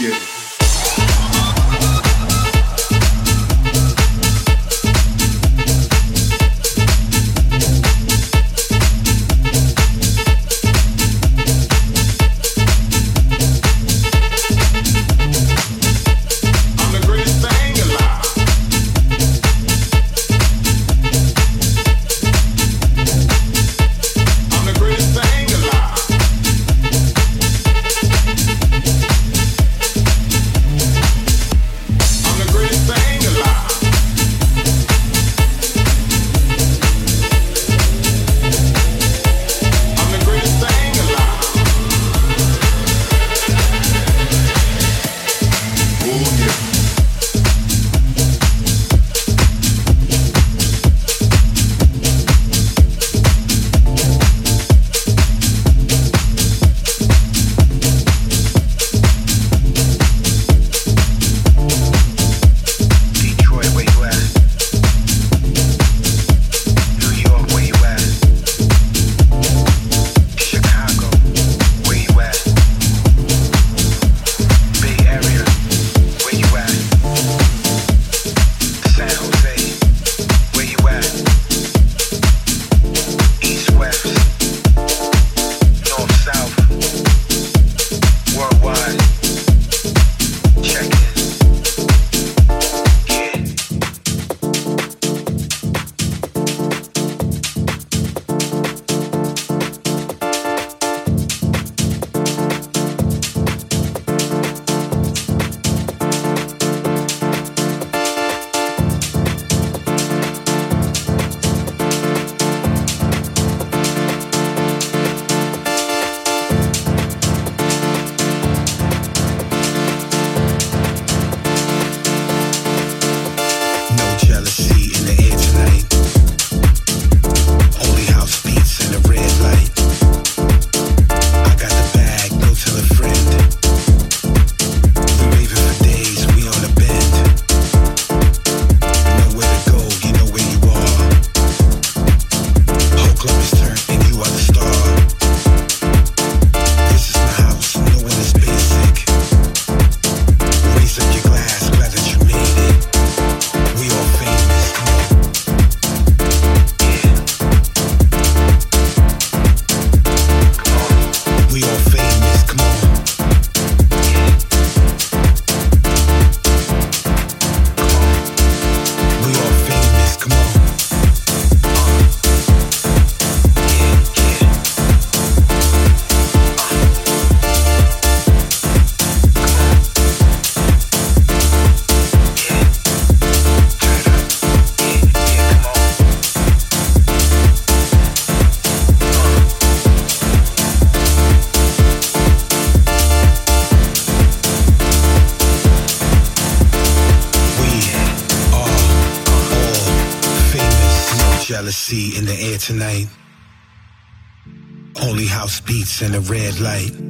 together. And a red light.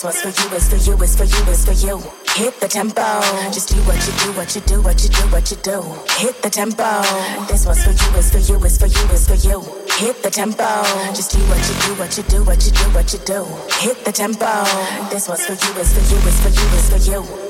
This one's for you, it's for you, it's for you, it's for you. Hit the tempo. Just do what you do, what you do, what you do, what you do. Hit the tempo. This one's for you, it's for you, it's for you, it's for you. Hit the tempo. Just do what you do, what you do, what you do, what you do. Hit the tempo. This one's for you, it's for you, it's for you, it's for you.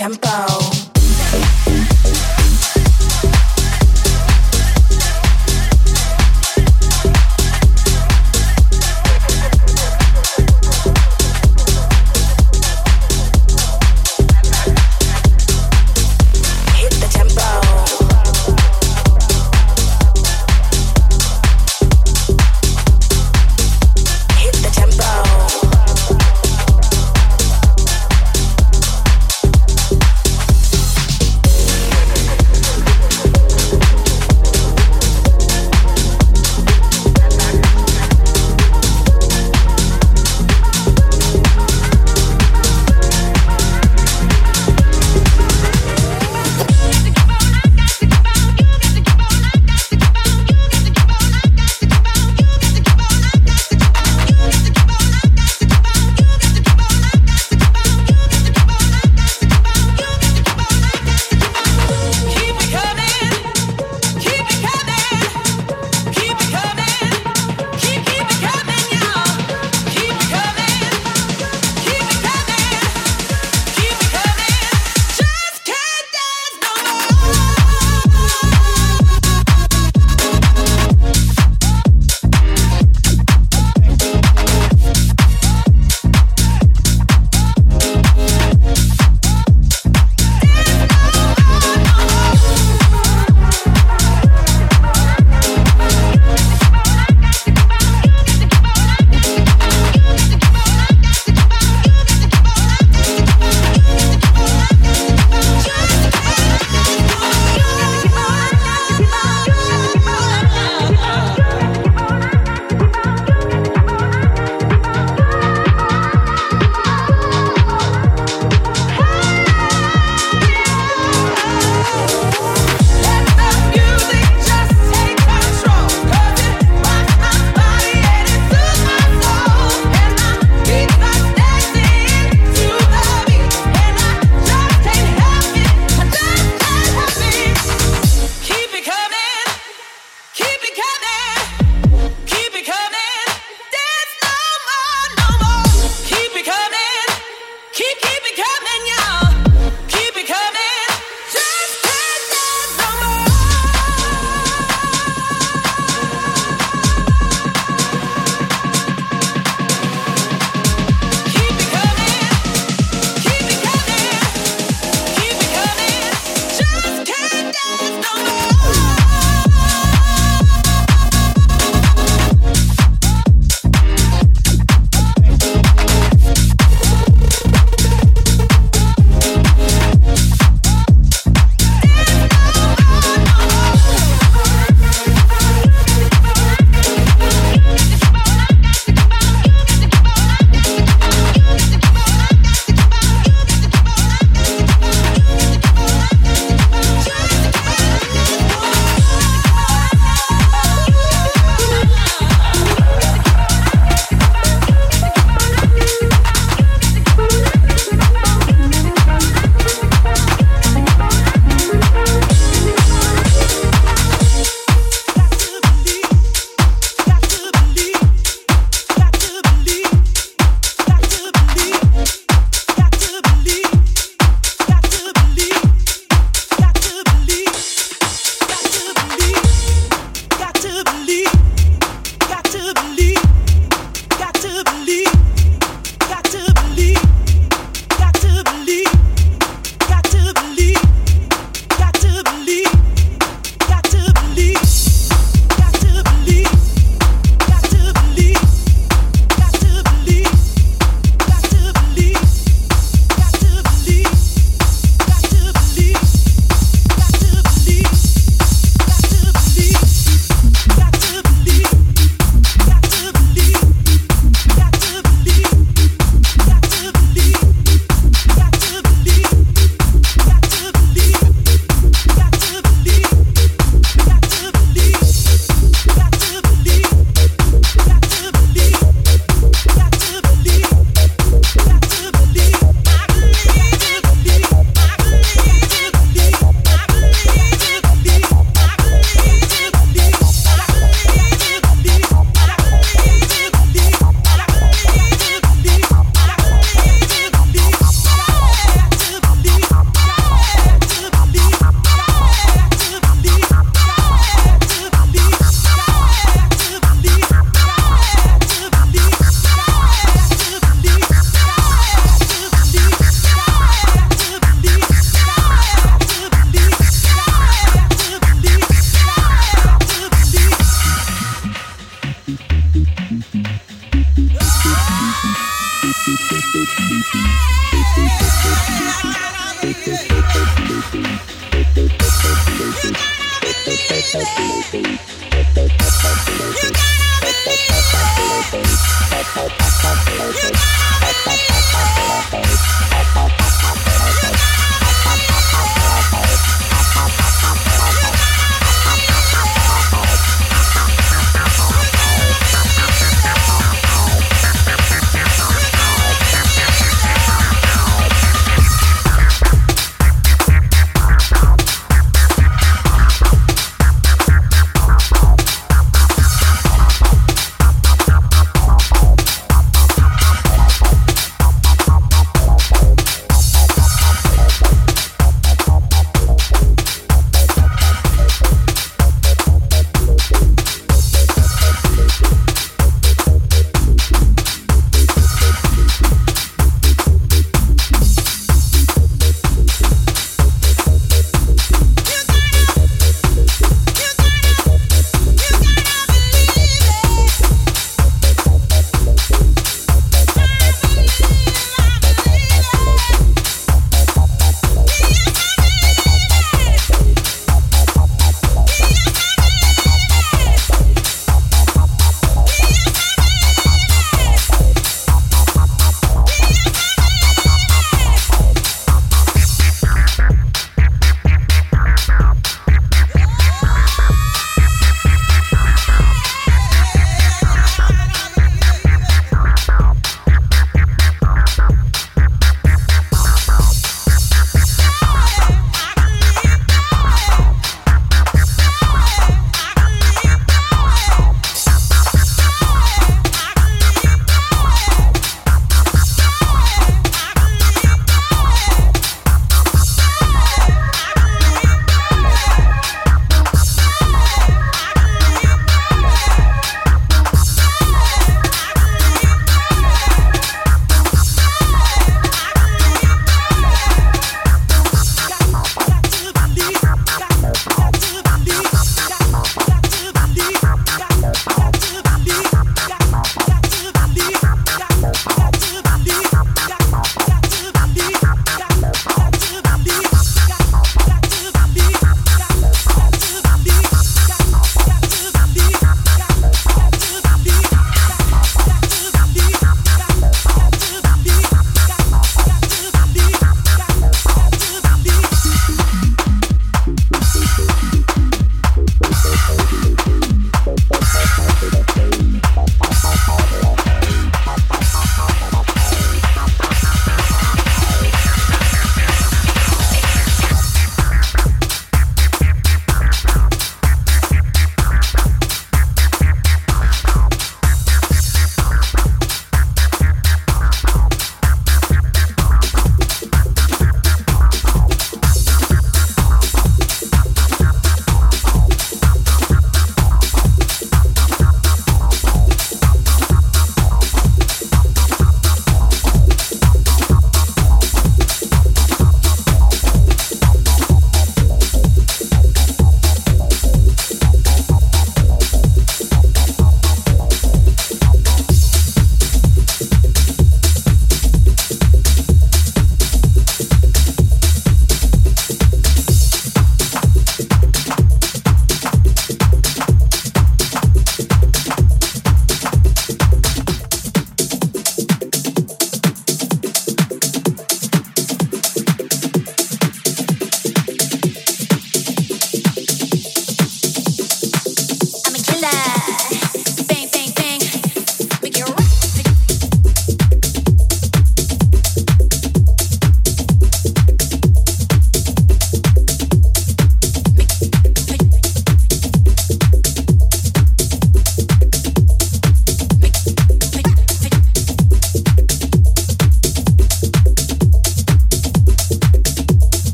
tempo.